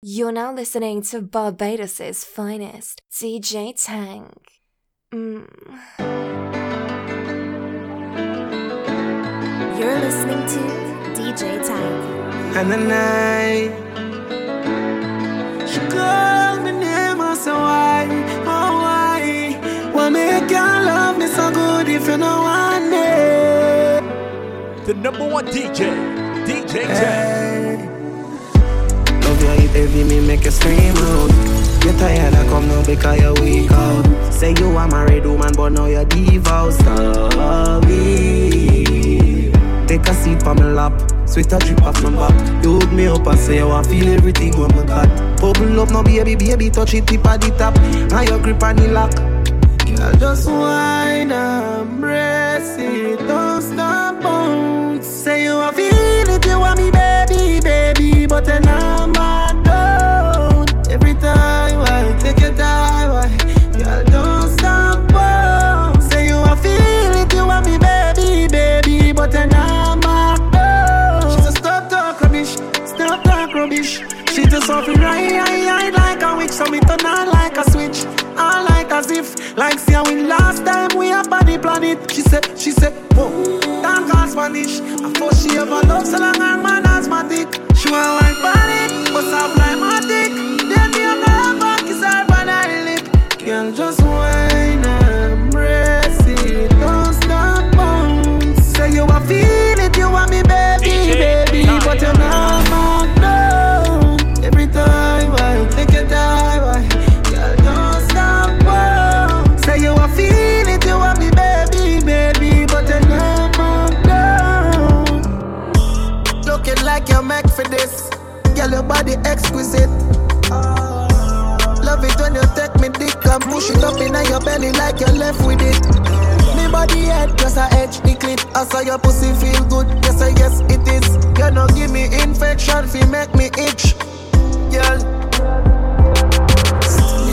You're now listening to Barbados' finest, DJ Tank. Mm. You're listening to DJ Tank. And the night, she called me name, I said why, oh why, why make you love me so good if you know one day? The number one DJ, DJ Tank. Hey. You heavy, me make you scream out. You tired, I come now because you weak out. Say you a married woman, but now you're divorced. Sorry. Take a seat on my lap, sweet a drip off my back. You hook me up and say you want feel everything when my got. Bubble up now, baby, baby, touch it tip at the top. And your grip on the lock. Girl, just whine and brace it, don't stop bounce. Say you want feel it, you want me, baby, baby, but then I'm planet. She said, she said, whoa, don't call Spanish. I thought she ever loved so long her man asthmatic. She want like panic, but stop like my dick. Then me on the back, kiss her on her lip. Girl, just whine push it up in your belly like you're left with it. Me body head just a edge the clit. I saw your pussy feel good. Yes, I yes it is. You know give me infection, fi make me itch. Girl.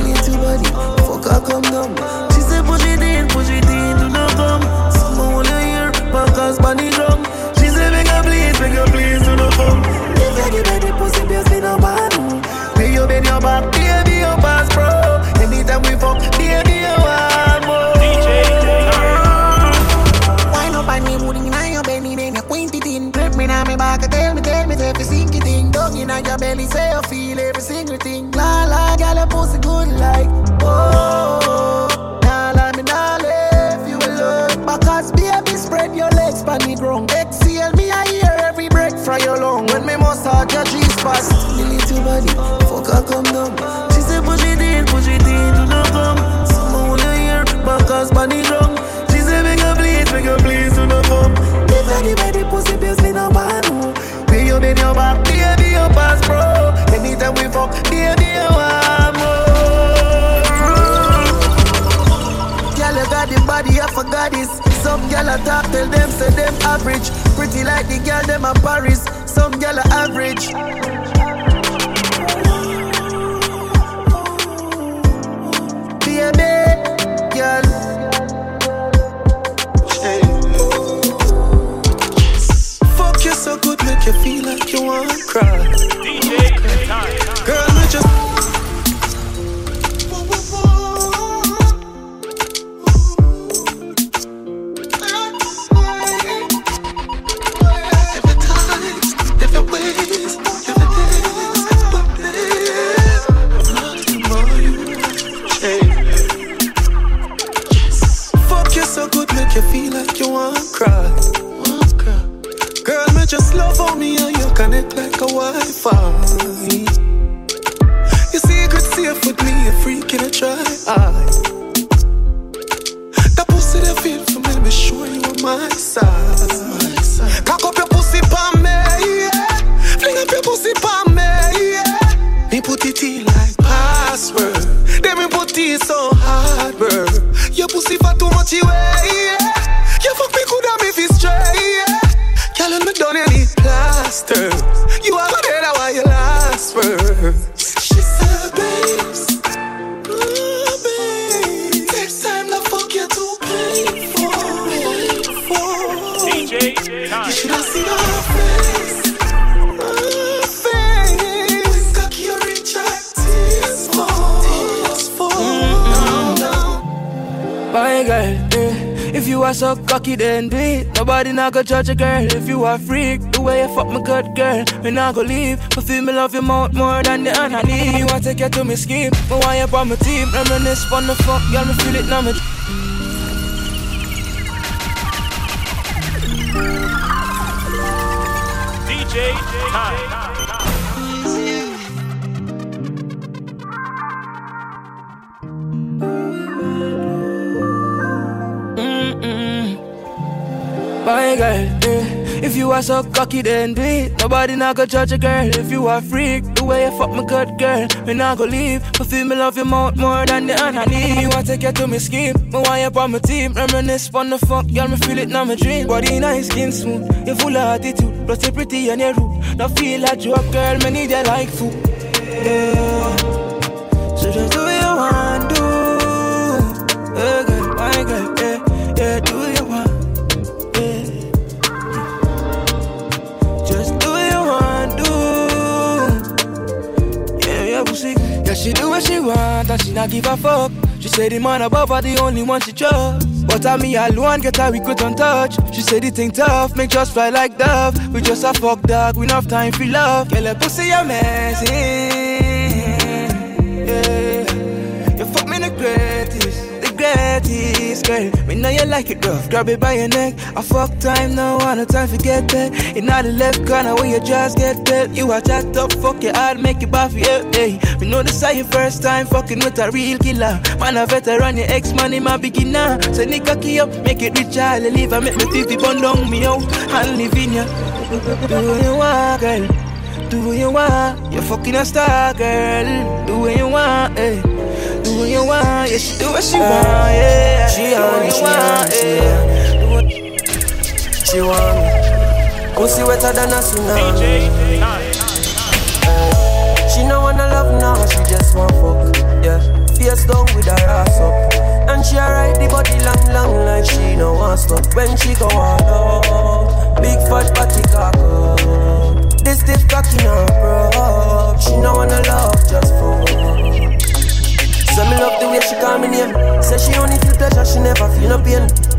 Into body, fuck her come down. She said push it in, push it in, do not come. Someone wanna hear, backers bunny drum. She said make her please, make her please, do not come. If you give me the pussy, please me no man. May you bend your back, baby, your pass, bro. Anytime we fuck, baby, you want more. Ah. Wine up on me, booty inna your belly, then you quint it in. Grip me now, me back, tell me, tell me, if you sink it in. Dog inna your belly, say you feel every single thing. La la, girl, your pussy good like. Oh, nah, la me nah leave you alone. Because baby, spread your legs pon the ground. Exhale me, I hear every breath from your lung. When me massage your G-spot, the little body, fuck her come down. Bunny drum. She say make her please, make her please, do not come. If anybody pussy bills me no man. Pay you bend your back, baby, your pass, bro. Anytime we fuck, baby, you want more. Girl, you got the body of a goddess. Some girl a talk, tell them say them average. Pretty like the girl them a Paris. Some girl a average. Baby, girl. Make you feel like you wanna cry. DJ. Girl, me just. If it ties, if it waves, fuck you so good, make you feel like you wanna cry. Me just love on me and you connect like a Wi-Fi. Your secret safe with me, a freak in a try. That pussy that feel for me, me sure you on my side. Cock up your pussy pa me, yeah. Fling up your pussy pa me, yeah. Me put it in like password. Then me put it so hard, bro. Your pussy for too much yeah. So cocky, then do it. Nobody not go judge a girl. If you are freak, the way you fuck my good girl, me not go leave. But feel me love your mouth more than the need You want take you to me scheme, me want you on my team. Reminisce fun the fuck, girl, me feel it now me. DJ Time. My girl, yeah. If you are so cocky, then do it. Nobody not go judge a girl. If you are freak, the way you fuck my good girl, me not go leave. But feel me love you mouth more than the honey. Me want take you to me scheme, me want you on my team. Reminisce on the fuck, girl, me feel it now my dream. Body nice, skin smooth, you full of attitude, plus you pretty and you rude. Now feel like you a girl, me need you like food. Yeah. So just she do what she want, and she not give a fuck. She say the man above her the only one she trust. But I me alone get her regret on touch. She say the thing tough, make just fly like dove. We just a fuck dog, we enough time for love. Girl, her pussy amazing. Yeah, you fuck me the greatest, the greatest girl. Me know you like it rough, grab it by your neck. I fuck time now, want no time forget that. In the left corner where you just get dead. You are jacked up, fuck your hard, make it buff, yeah, hey. Me know this is your first time fucking with a real killer. Man, a veteran, your ex man, a beginner. So nigga key up, make it rich, I'll leave. I make me 50 bun down me out and live in ya. Do what you want, girl. Do what you want. You're fucking a star, girl. Do what you want, eh. Do what you want, yeah, she do what she want, yeah. She do on what you she want, on me, yeah. What- She want me. Pussy wetter than a tsunami. DJ Time. Eh. She no wanna love now, she just want fuck. Yeah, face down with her ass up. And she a ride the body long, long like she no want stop. When she go all out, big fat body cock up. This stiff cocky no bro. She no wanna love, just fuck. So me love the way she call me name. Say she only feel pleasure, she never feel no pain.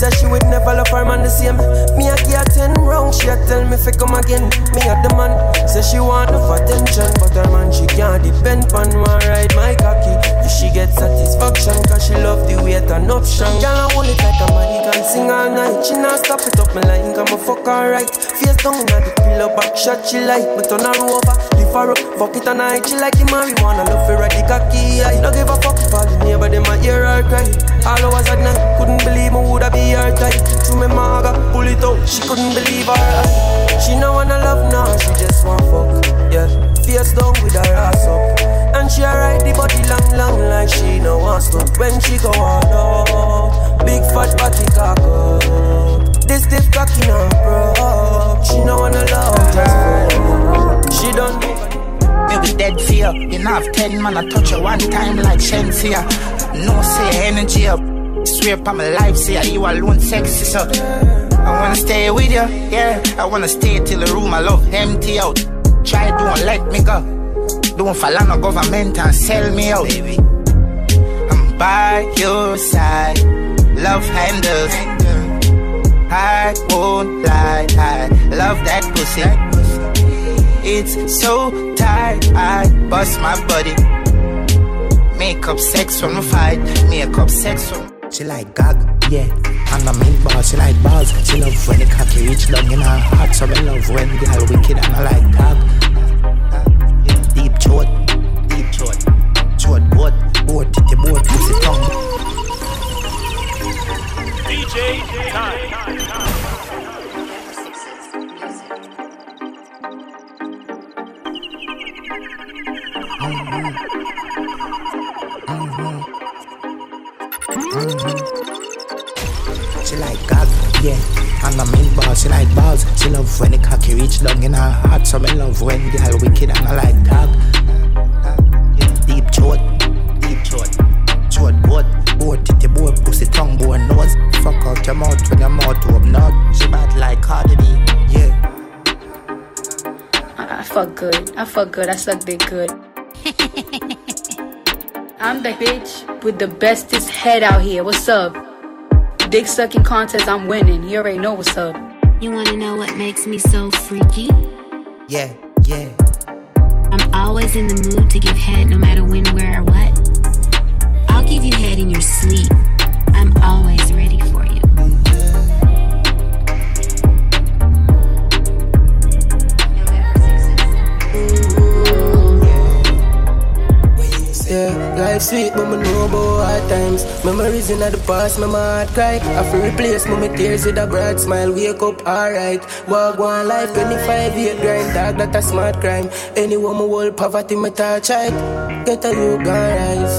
Say she would never love her man the same. Me a her ten round, she a tell me fi come again. Me a the man. Say she want enough attention, but her man she can't depend on one ride my cocky. Do she get satisfaction? Cause she love the way it an option. Girl I hold it like a man, he can sing all night. She not stop it up my like I'm a fuck alright. Face down inna the pillow, back shot she like. Me turn her over, lift her up, fuck it and I she like the marijuana. Love her ride the cocky. I don't give a fuck for the neighbor, them a hear her cry. All hours at night, couldn't believe me woulda be her type. Through me maga, pull it out, she couldn't believe her eye. She no wanna love now, she just want fuck. Yeah, face down with her ass up. And she ride the body long, long like she no want stop. When she go on up, big fat body cock up. This stiff cocky no bro. She no wanna love, just fuck. She don't Me be dead fear. You know have ten man I touch you one time like Shenseea. No say energy up. Swear upon my life, say I you alone sexy so. I wanna stay with you, yeah. I wanna stay till the room I love empty out. Try don't let me go. Don't fall on the government and sell me out. Baby. I'm by your side. Love handles. I won't lie. I love that pussy. It's so tight, I bust my body. Make up sex from the fight, make up sex from. She like gag, yeah. And I mean balls, she like balls. She love when the cocky reach down in her heart. So me love when girl wicked and I like gag. Deep throat, So me love when the girl wicked and I like gag. Deep throat, deep throat, throat boat, boat titty boat, pussy tongue bone nose. Fuck out your mouth when your mouth open up. She bad like Cardi B, yeah. I, I fuck good. I fuck good. I suck dick good. I'm the bitch with the bestest head out here. What's up? Dick sucking contest, I'm winning. You already know what's up. You wanna know what makes me so freaky? Yeah, yeah. I'm always in the mood to give head no matter when, where, or what. I'll give you head in your sleep. I'm always ready for you. Yeah, life sweet, but me know about hard times. Memories in the past, my heart cry. I feel replace my tears with a bright smile. Wake up, alright. Walk one life, 25 year grind, dog, that a smart crime. Any woman will poverty, me touch height. Get a look, rise.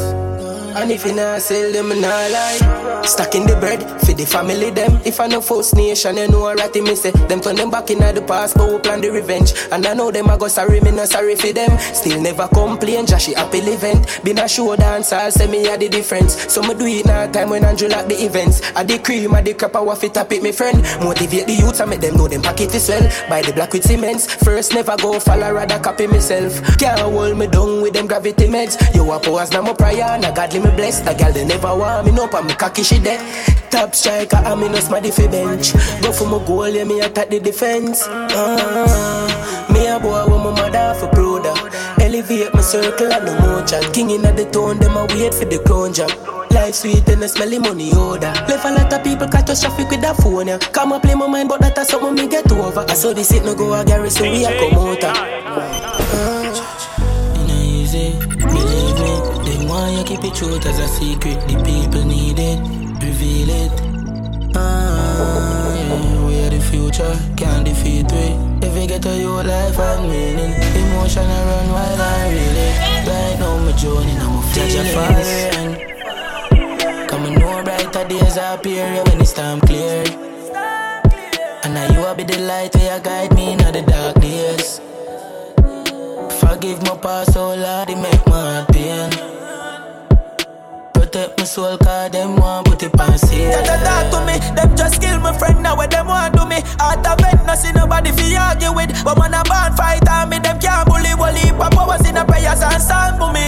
And if you not sell them, not lie. Stacking the bread for the family them. If I know First Nation, you know what me say. Them turn them back in the past, but we plan the revenge. And I know them I go sorry, me not sorry for them. Still never complain, just she happy event. Been a show dance, I'll say me a the difference. So me do it now time when Andrew like the events. I the cream, I the crap, I waff it up it, me friend. Motivate the youths I make them know them pocket is well. Buy the black with cements. First never go follow, rather copy myself. Can't hold me down with them gravity meds. You a pose now my prayer, now godly me blessed. A girl they never want me no, but me cocky she dead. Top striker, I'm in a smarty fi bench. Go for my goal, yeah, me attack the defense. Uh, me a boy with my mother for brother. Elevate my circle and no chat. King in the town, them a wait for the crown job. Life sweet and a smelly money order. Left a lot of people catastrophic with that phone, yeah. Come up play my mind, but that's something me get over. I saw this it no go a garrison, we a come out. Uh, want you keep it truth as a secret. The people need it, reveal it. Ah, yeah, we are the future, can't defeat we. If we get to your life and meaning, emotion I run while I really. Right now, my journey, now my feeling. Come and know brighter days appear when it's time clear. And now you will be the light where you guide me in the dark days. Forgive my past, oh Lord, it make my pain. Protect my soul, cause them want put it on sale. That they talk to me, them just kill my friend now. What them want do me? Out of it, no see nobody fi argue with. But man a band fight on me, them can't bully. Heap of powers in the prayers and stand for me.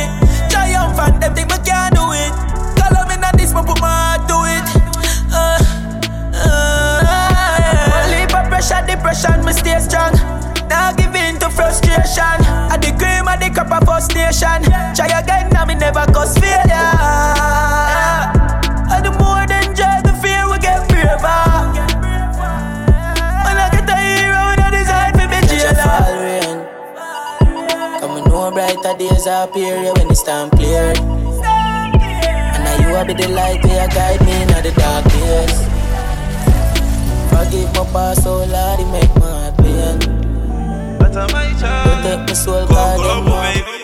Triumphant, them think me can't do it. Call me not this, but put my heart to it. Uh, uh, yeah. Will heap of pressure, depression, me stay strong. Now give in to frustration. I the cream, I the cup of first nation. Try again, now me never appear when it's time clear. And now you will be the light where guide me in the dark days. Forgive my past, oh Lord, it make my heart pain. Protect my soul, cause them want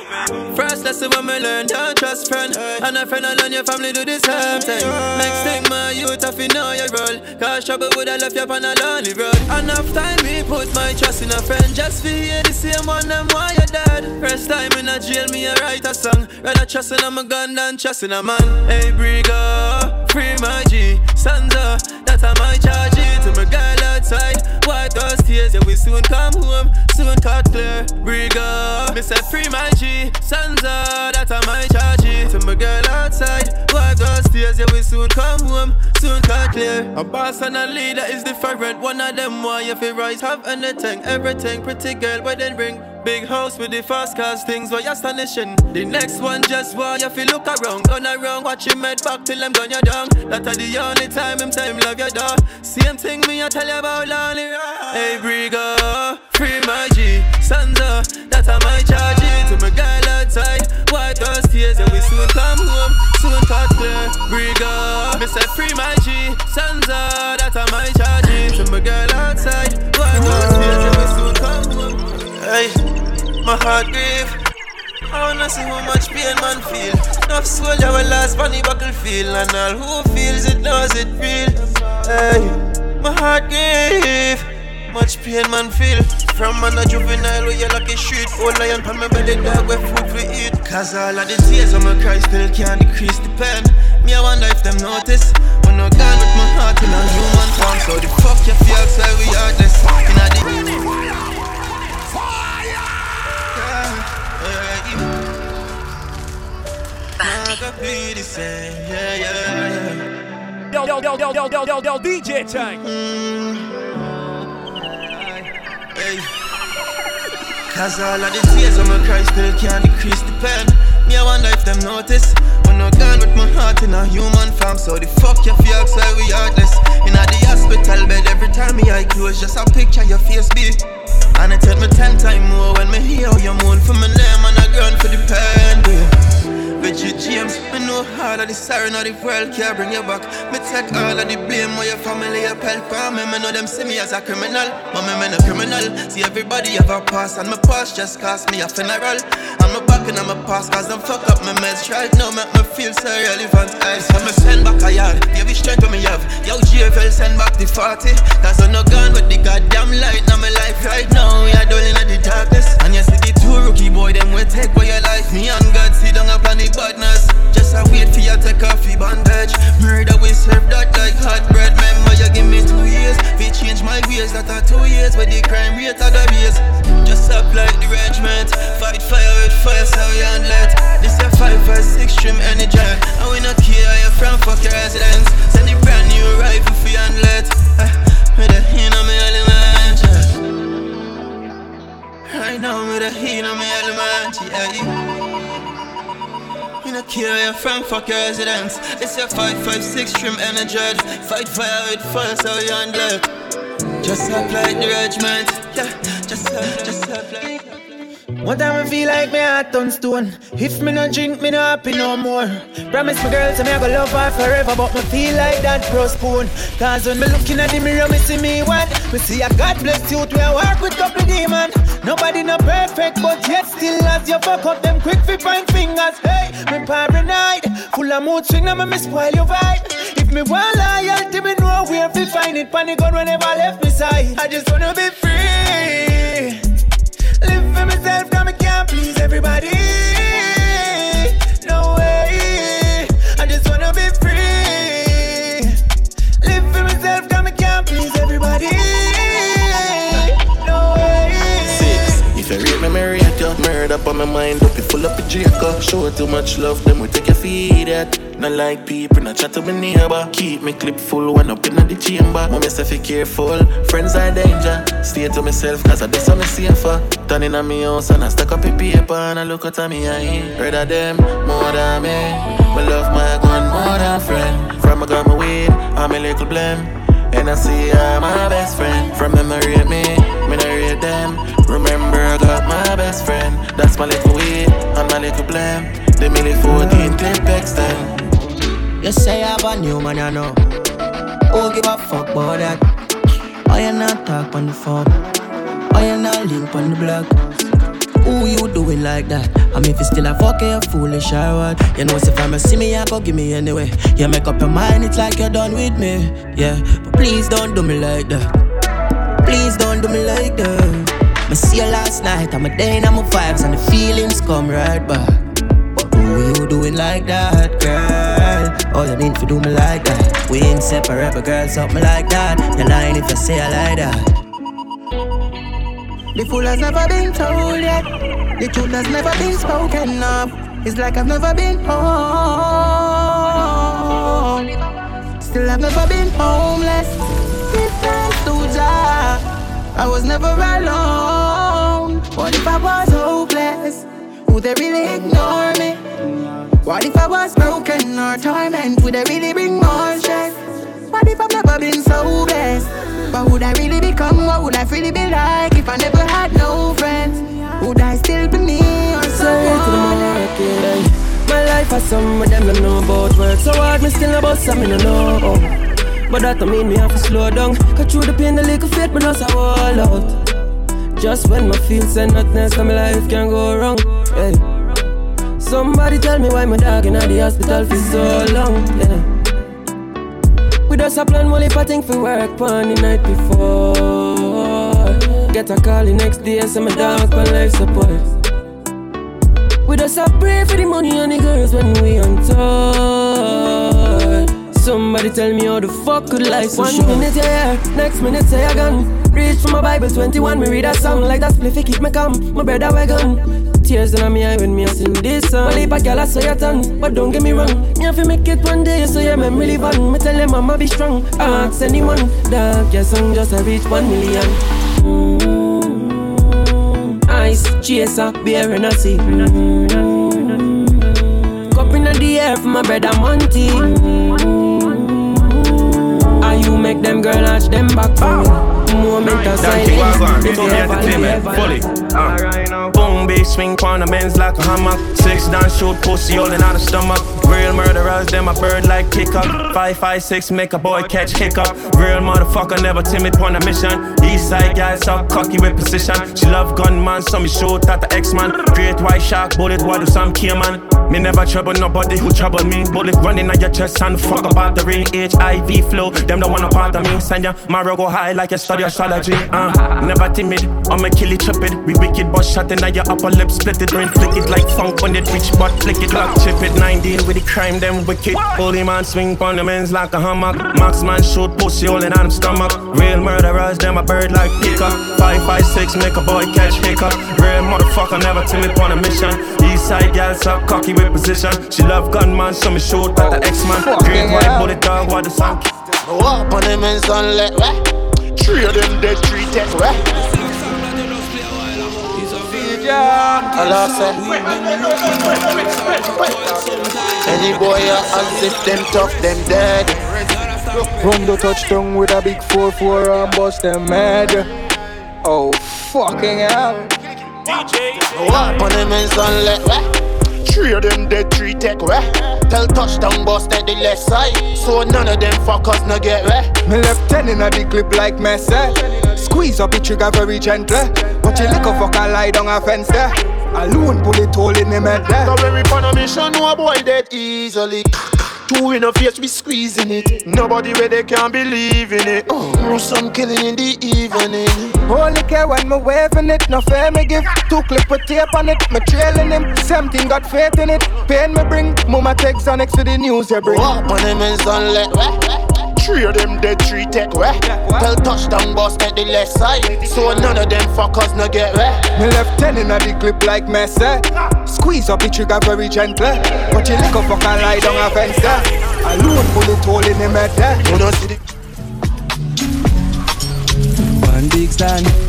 First lesson when me learn, don't trust friend And a friend alone, your family do the same thing Next thing, my youth, if you know your role Cause trouble would have left you on a lonely road Enough time, me put my trust in a friend Just for hear the same one, them why First time in a jail, me a write a song. Rather in a my gun than in a man. Hey, Brigo, free my G. Sansa, that's how my charge it To my girl outside, white those tears Yeah, we soon come home, soon cut clear Brigo, me say free my G. Sansa, that's how my charge it To my girl outside, wipe those tears Yeah, we soon come home, soon cut clear. A boss and a leader is different. One of them why you feel rise, have anything Everything, pretty girl, why then bring Big house with the fast cars, things were astonishing. The next one just why you feel look around, turn around, watch him head back till them done you down. That are the only time him time love your dog. Same thing me I tell you about lonely. Hey Brigo, free my G, Sansa, that's how my charge it. To my girl outside, white those tears, and we soon come home, soon cut clear. Brigo, me say free my G, Sansa, that's how my charge it. To my girl outside, white those tears, and we soon come heart grieve. I wanna see how much pain man feel. Enough soldier will last funny battlefield, and all who feels it knows it real. Hey, my heart grieve. Much pain man feel. From man a juvenile where you like a street, old lion pan my belly dog where food we eat. Cause all of the tears of my cry still can't decrease the pain. Me I wonder if them notice. When I gone with my heart in a human form, so the fuck you feel outside we heartless. Inna the never be the same. Yeah, yeah, yeah. Yo, yo, yo, yo, yo, yo, yo, yo, DJ Tank. Cause all of these tears I'm a cry still can't decrease the pain. Me, I wonder if them notice. When I'm gone with my heart in a human form, so the fuck your feel outside we heartless. In the hospital bed, every time me I close, just a picture your face, be. And it take me ten times more when me hear your all of the sorry of the world can't bring you back. Me take all of the blame where your family a help for me. Me know them see me as a criminal, but me me no criminal. See everybody have a past, and my past just cost me a funeral. I'm a back and a past, cause them fuck up my mess. Right now make me feel so relevant. I so me send back a yard, me strength when me have. Yo GFL send back the 40, cause I'm not gone with the goddamn light. Now my life right now, we are dwelling in the darkness. And you see the two rookie boy, them will take away your life. Me and God sit down a planet badness. Just a wait for you take off your bandage. Murder we serve that like hot bread. Remember you give me two years. We change my ways. That are two years where the crime rate at the base. Just apply the regiment. Fight fire with fire so you and let. This a five five six stream energy. And we not care you from fuck your residence. Send the brand new rifle for you and let. Uh, with a hand on me element. Right now with a hand on me element. Yeah. From fuck your residence. It's your 556 trim energy. Fight fire with fire, so you on. Just apply the regiment. Yeah, just, just apply. One time I feel like me heart on stone. If me no drink, me no happy no more. Promise my girl, to me I go love her forever, but me feel like that spoon. Cause when me looking at the mirror, me see me one. Me see a God bless you to work with couple demon. Nobody no perfect, but yet still as you fuck up them quick fi point fingers. Hey, me paranoid, full of mood swing, now me spoil your vibe. If me want loyalty, me know where fi find it. Panic on whenever I left me side. I just wanna be free. Live for myself, everybody. No way. I just wanna be free. Live for myself, cause I can't please everybody. No way. Six. If you rate me, me rate you. Murder up on my mind, full up with Jacob. Show too much love, then we take your feed it. Not like people, not chat to my neighbor. Keep me clip full when up in the chamber. Mom, say be careful. Friends are danger. Stay to myself, cause I do something safer. Turning on me oh, house and I stack up a paper and I look at me eye. Of them more than me. Me love my gun more than friend. From I gun, my weed, I'm a little blame. And I see I'm my best friend. From memory of me, me not rate them. Remember I got my best friend. That's my little weed and my little blame. They The milli 14 clip extend. You say I'm a new man, you know. Who give a fuck about that? Why you not talk on the phone? Why you not link on the block? Who you doing like that? I mean, if you still a fuck, you foolish or what? You know, if I'm a see me, you go give me anyway. You make up your mind, it's like you're done with me. Yeah, but please don't do me like that. Please don't do me like that. I see you last night, I'm a day and I'm a vibes, and the feelings come right back. Who you doing like that, girl? All you need to do me like that. We ain't separate, but girl, something like that. You're lying if you say I like that. The fool has never been told yet. The truth has never been spoken of. It's like I've never been home. Still, I've never been homeless. Give thanks to Jah. I was never alone. What if I was hopeless? Would they really ignore me? What if I was broken or torment? Would they really bring more stress? What if I've never been so blessed? What would I really become? What would I really be like if I never had no friends? Would I still be me or someone? to the market. My life has some of them don't know about work so hard, me still about some me no know. But that don't mean me have to slow down. Cause through the pain, the little faith, me not so all out. Just when my feel and nothing else, my life can go wrong. Hey. Somebody tell me why my dog in the hospital for so long. Yeah. We just a plan money for thing for work on the night before. Get a call the next day, so my dog on life support. We just a pray for the money and the girls when we on tour. Somebody tell me how the fuck could life so One short. minute you here, next minute say I gone. Reach for my Bible 21, me read a song like that spliffy keep me calm. My brother wagon. Tears in my eye when me a sing this song. Well, if a girl I say your tongue, but don't get me wrong. Me have to make it one day so your memory live on. Me tell them mama be strong. Ask anyone, dog, your song just a reach one million. Mm-hmm. Ice chaser, beer in a sea. Mm-hmm. Cup in the air for my brother Monty. And you make them girl arch them back for me moment of silence. They entertainment fully. Uh. Bass swing on men's like a hammock. Six down, shoot pussy holding out the stomach. Real murderers, them a bird like kick up. Five, five, six, make a boy catch hiccup. Real motherfucker, never timid on a mission. East side guys so cocky with precision. She love gunman, so me shoot at the X-Man. Great white shark, bullet, what do some kill man? Me never trouble nobody who trouble me. Bullet running at your chest and fuck about the ring. HIV flow, them don't a part of me. Send ya, my go high like you study astrology. Uh, never timid, I'ma kill it, trip it. We wicked, but shot in your upper lip, split it, brain flick it like funk on it, rich but flick it, lock chip it. 19 with the crime, them wicked. Holy man swing on the men's like a hammock. Marksman shoot pussy all in them stomach. Real murderers, them a bird like pickup. Five, five, six, make a boy catch hiccup. Real motherfucker, never timid on a mission. East side gal, so cocky with position. She love gunman, so me shoot at the X-Man. Green white bullet dog, what the sun. Walk on them in sunlight, right? Three of them dead, three tech, right? Hello, sir. Any boy as if them tough, them dead. Run the touchdown with a big 4-4 and bust them mad. Oh, fucking hell. Walk on them sunlight, right? Three of them dead, three tech where? Tell touchdown boss at the left side. So none of them fuckers no get where. Me left ten in a the clip like Messi. Squeeze up the trigger very gently. But you lick a fucker lie down a fence there. Alone bullet hole in the head there. So when we on a mission, no boy dead easily. Two in the face, we squeezing it. Nobody where they can't believe in it. Oh, some killing in the evening. Only care when me waving it. No fair me give. Two clip with tape on it. Me trailing him. Same thing got faith in it. Pain me bring. Mama takes on next to the news you bring. Up on them in sunlight. Three of them dead, three tech where? Tell touchdown boss at the left side. So none of them fuckers no get where. Me left ten in a the clip like Messi. Squeeze up the trigger very gently. But you lick a fucker lie down a fence there. Alone bullet hole in the head there. Eh? You know see the One big stand.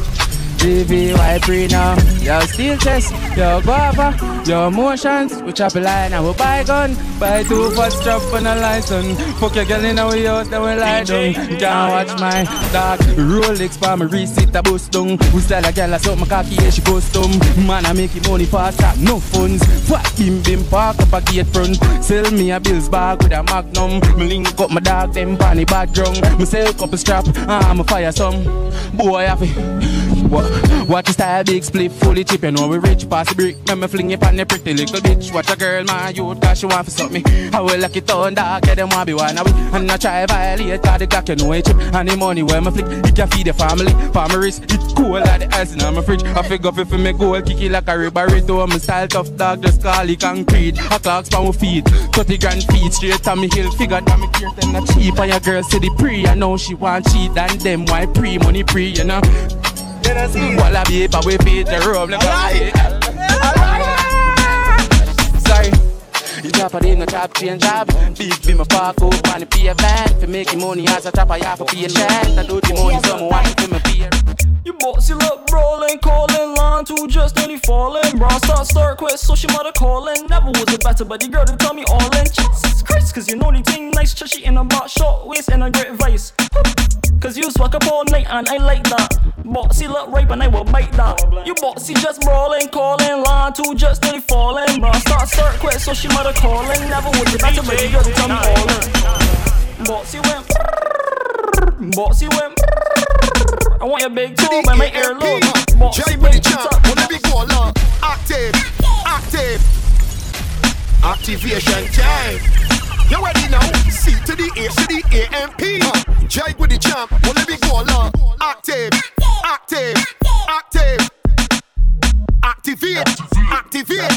Pre now. Yo, steel chest, yo, guava, yo, motions. We chop a line and we buy gun. Buy two for strap and a license. Fuck your girl in our out, then we lie down. Can't watch my dog. Rolex for me receipt a bust down. We style a girl, I suck my cocky, yeah, she custom. Man, I make it money fast, got no funds. Fuck bim bim, park up a gate front. Sell me a bills bag with a magnum. Me link up my dog, them panny back drunk. Me sell couple strap, ah, I'm a fire some. Boy, I feel. What? Watch your style, big split, fully chip. You know we rich, pass the brick. Me fling it on the pretty little bitch. Watch a girl, my youth, cause she want to suck me. I will lock it on dog, get them want be one of we. And I try violate, cause the Glock, you know it chip. And the money where me flick, it can feed the family. For my wrist, it cool like the ice in my fridge. I figure if me gold, kick it like a ribberito. I'm a style tough dog, just call it concrete. A clocks for my feet, 30 grand feet, straight on me hill. Figure that me care, them not cheap. And your girl see the pre, I know she want cheat. And them why pre, money pre, you know. While I be but we beat the room, let me Sorry. You drop it in the trap, change job. Big be my park up on the pavement. For making money as a trap, I have a patient. I do the money, someone to me peer. You bossy look rolling, calling, line two just nearly falling. Bro, start, start, quit, so she mother calling. Never was a better, buddy girl to tell me all in. Jesus Christ, cause you know the thing nice, churchy in a box, short waist and a great vice. Cause you swag up all night and I like that. Bossy look rape and I will bite that. You bossy just brawling, calling, line two just nearly falling. Bro, start, start, quit, so she mother calling. Never was a better, buddy girl to tell me all in. Bossy went, bossy went. I want your big toe by my earlobe. Jay with the champ, wanna be go along. Active, active. Activation time. You ready now? C to the A to the A M P. Jay with the champ, wanna be go along. Active, active, active. Activate, activate.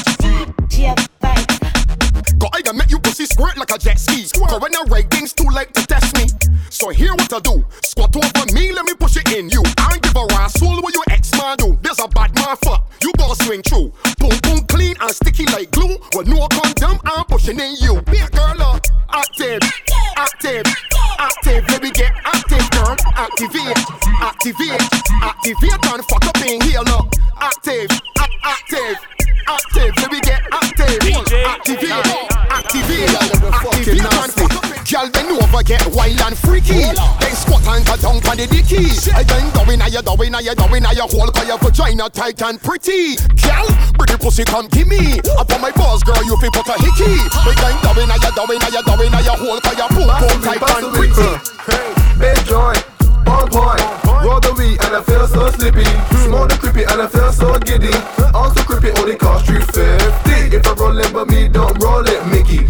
Cause I make you pussy squirt like a jet ski. Cause when I write things too late to test me. So here what I do. Squat over me, let me push it in you. I ain't give a rascal what your ex man do. There's a bad man fuck. You boss swing through. Boom boom clean and sticky like glue. Well, no condom, I'm pushing in you. Be a girl up, active, active, active. Let me get active, girl. Activate, activate, activate and fuck up in here, look. Active, active, active. Let me get active. Activate, activate, activate and fuck up. Girl, bend over, get wild and freaky. Then squat and go down on the dicky. I then go in, I go in, I go in, I hole, cause your vagina tight and pretty. Girl, pretty pussy, come give me. Up on my balls, girl, you feel put a hickey. I then go in, I go in, I go in, I hole, cause your boom boom tight and pretty. Big joint, on point. Roll the weed and I feel so sleepy. Smoke the creepy and I feel so giddy. Also creepy, only cost 350. If I roll it, but me don't roll it, Mickey.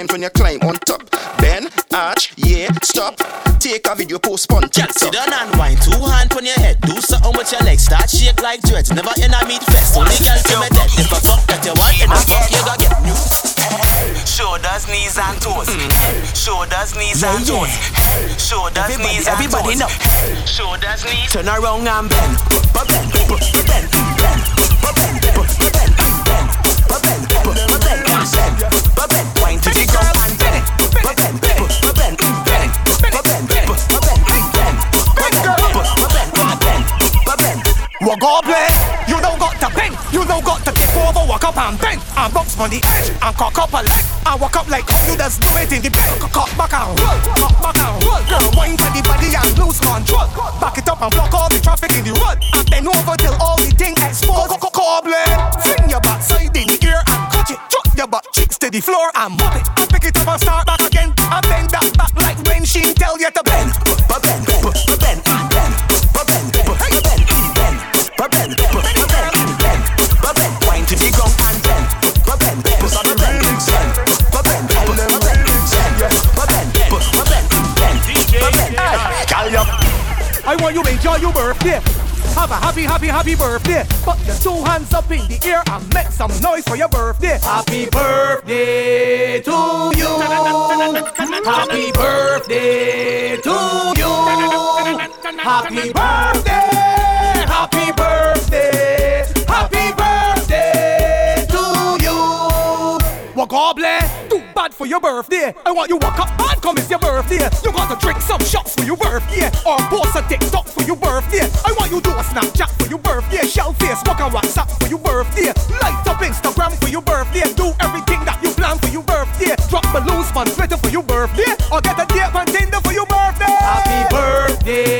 Times when you climb on top. Bend, arch, yeah, stop. Take a video, post on Gal, sit down and wine, two hand on your head. Do something with your legs, start shake like dreads. Never in a meat fest. Only gal to me dead. If a fuck that you want, in a fuck you gotta get new. Shoulders, knees and toes. Mm. Shoulders, knees and toes. Shoulders, knees and toes. everybody know. Shoulders, knees. Turn around and bend, but bend, but bend, bend, but bend, but bend, bend, but bend, but bend, bend, but bend, wine to the ground Up play, you don't got to bend, you don't got to tip over, walk up and bend, and box on the edge, and cock up a leg, and walk up like how you just do it in the bed, cock back and roll, cock back and roll, girl wine for the body and lose control, back it up and block all the traffic in the road, and bend over till all the thing exposed, cock blade, fling your back side in the ear and catch it, drop your butt cheeks to the floor and mop it, and pick it up and start back again, and bend that back like when she your birthday. Have a happy, happy, happy birthday. Put your two hands up in the air and make some noise for your birthday. Happy birthday to you. Happy birthday to you. Happy birthday. For your birthday. I want you walk up and come it's your birthday. You got to drink some shots for your birthday, or post a TikTok for your birthday. I want you do a Snapchat for your birthday, shell Facebook and WhatsApp for your birthday, light up Instagram for your birthday. Do everything that you plan for your birthday. Drop balloons on Twitter for your birthday, or get a date on Tinder for your birthday. Happy birthday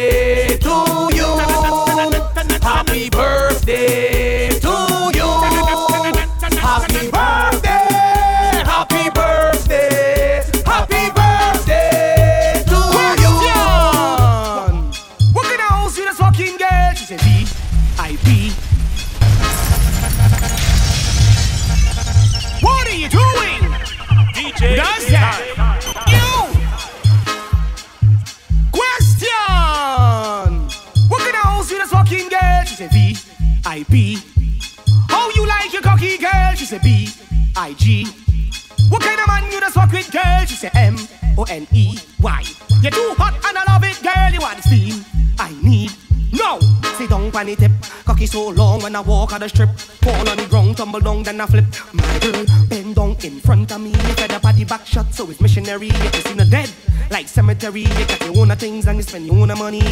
on the tip. Cocky so long when I walk on the strip. Fall on the ground, tumble down, then I flip. My girl, bend down in front of me. You fed up at the back shot, so it's missionary. You can see the dead, like cemetery. You got your own things and you spend your own money.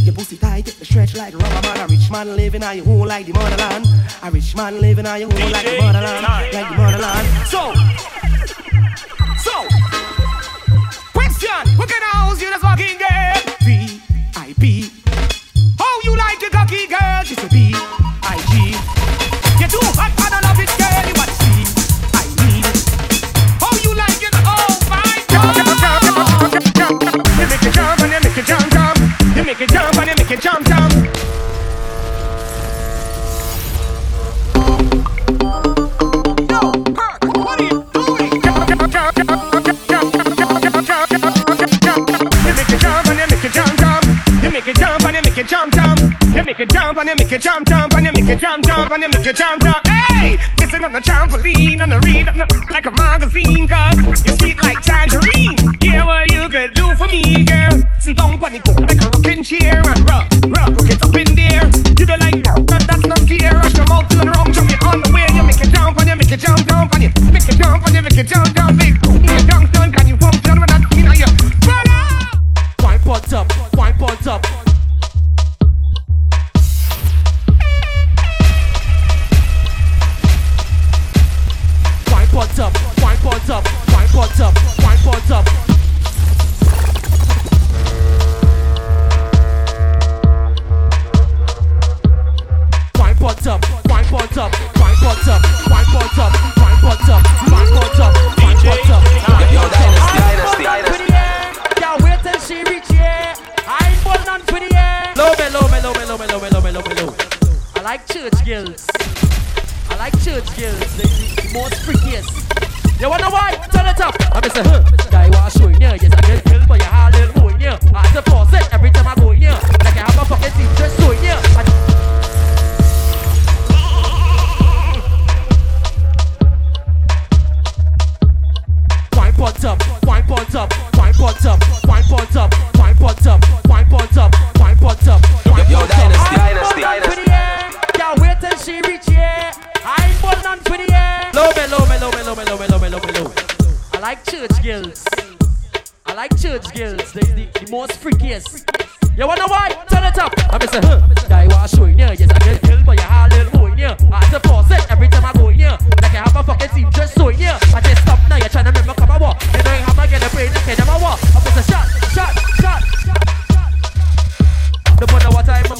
Your pussy tight, get the stretch like rubber man. A rich man living on your home like the motherland. A rich man living on your home like the motherland, like the motherland. So, so, question: What kind of house you just fucking get? V Your cocky girl? She said B I G. You're too hot you make it jump jump and you make it jump jump and you make it jump jump. Hey, is on the trampoline and the read like a magazine, cause you sweet like tangerine. Yeah, what you could do for me, girl. Sit down on the coat like a rocking chair and rub, rub, get up in there. You don't like that, that's not fair. Rush your mouth to the wrong, jump it on the way. You make it jump and you make it jump jump and you make it jump and you make it jump jump. Jump Pot up, wine pot up, wine pot up, wine pot up. Like church girls. I like church girls. They the, the most freakiest. You wanna why? Turn it up. I'm say, huh? Guy want show you, yes, I get killed, but you hard little boy, yeah. I have to force it every time I go, yeah. Like I have a fucking team just so, yeah. I just stop now, you're trying to me come and walk. You know how I get a brain, I never walk. I'm say, shot, shot, shot.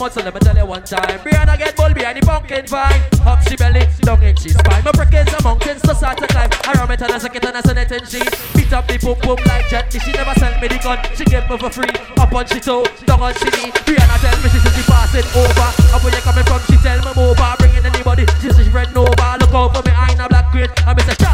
Mouth, so let me tell you one time. Brianna get bull behind the pumpkin vine. Up she belly, down in she spine. My brickins and mountains to start to climb. I ram it I suck it and I send it and she beat up the boom boom like jet. She never sell me the gun, she give me for free. Up on she toe, down on she knee. Brianna tell me she said she pass it over. And where you coming from, she tell me over. Bringing anybody, she said she red over. Look out for me, I ain't a black crate. I'm say shot, shot,